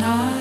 night.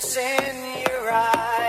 Set your up.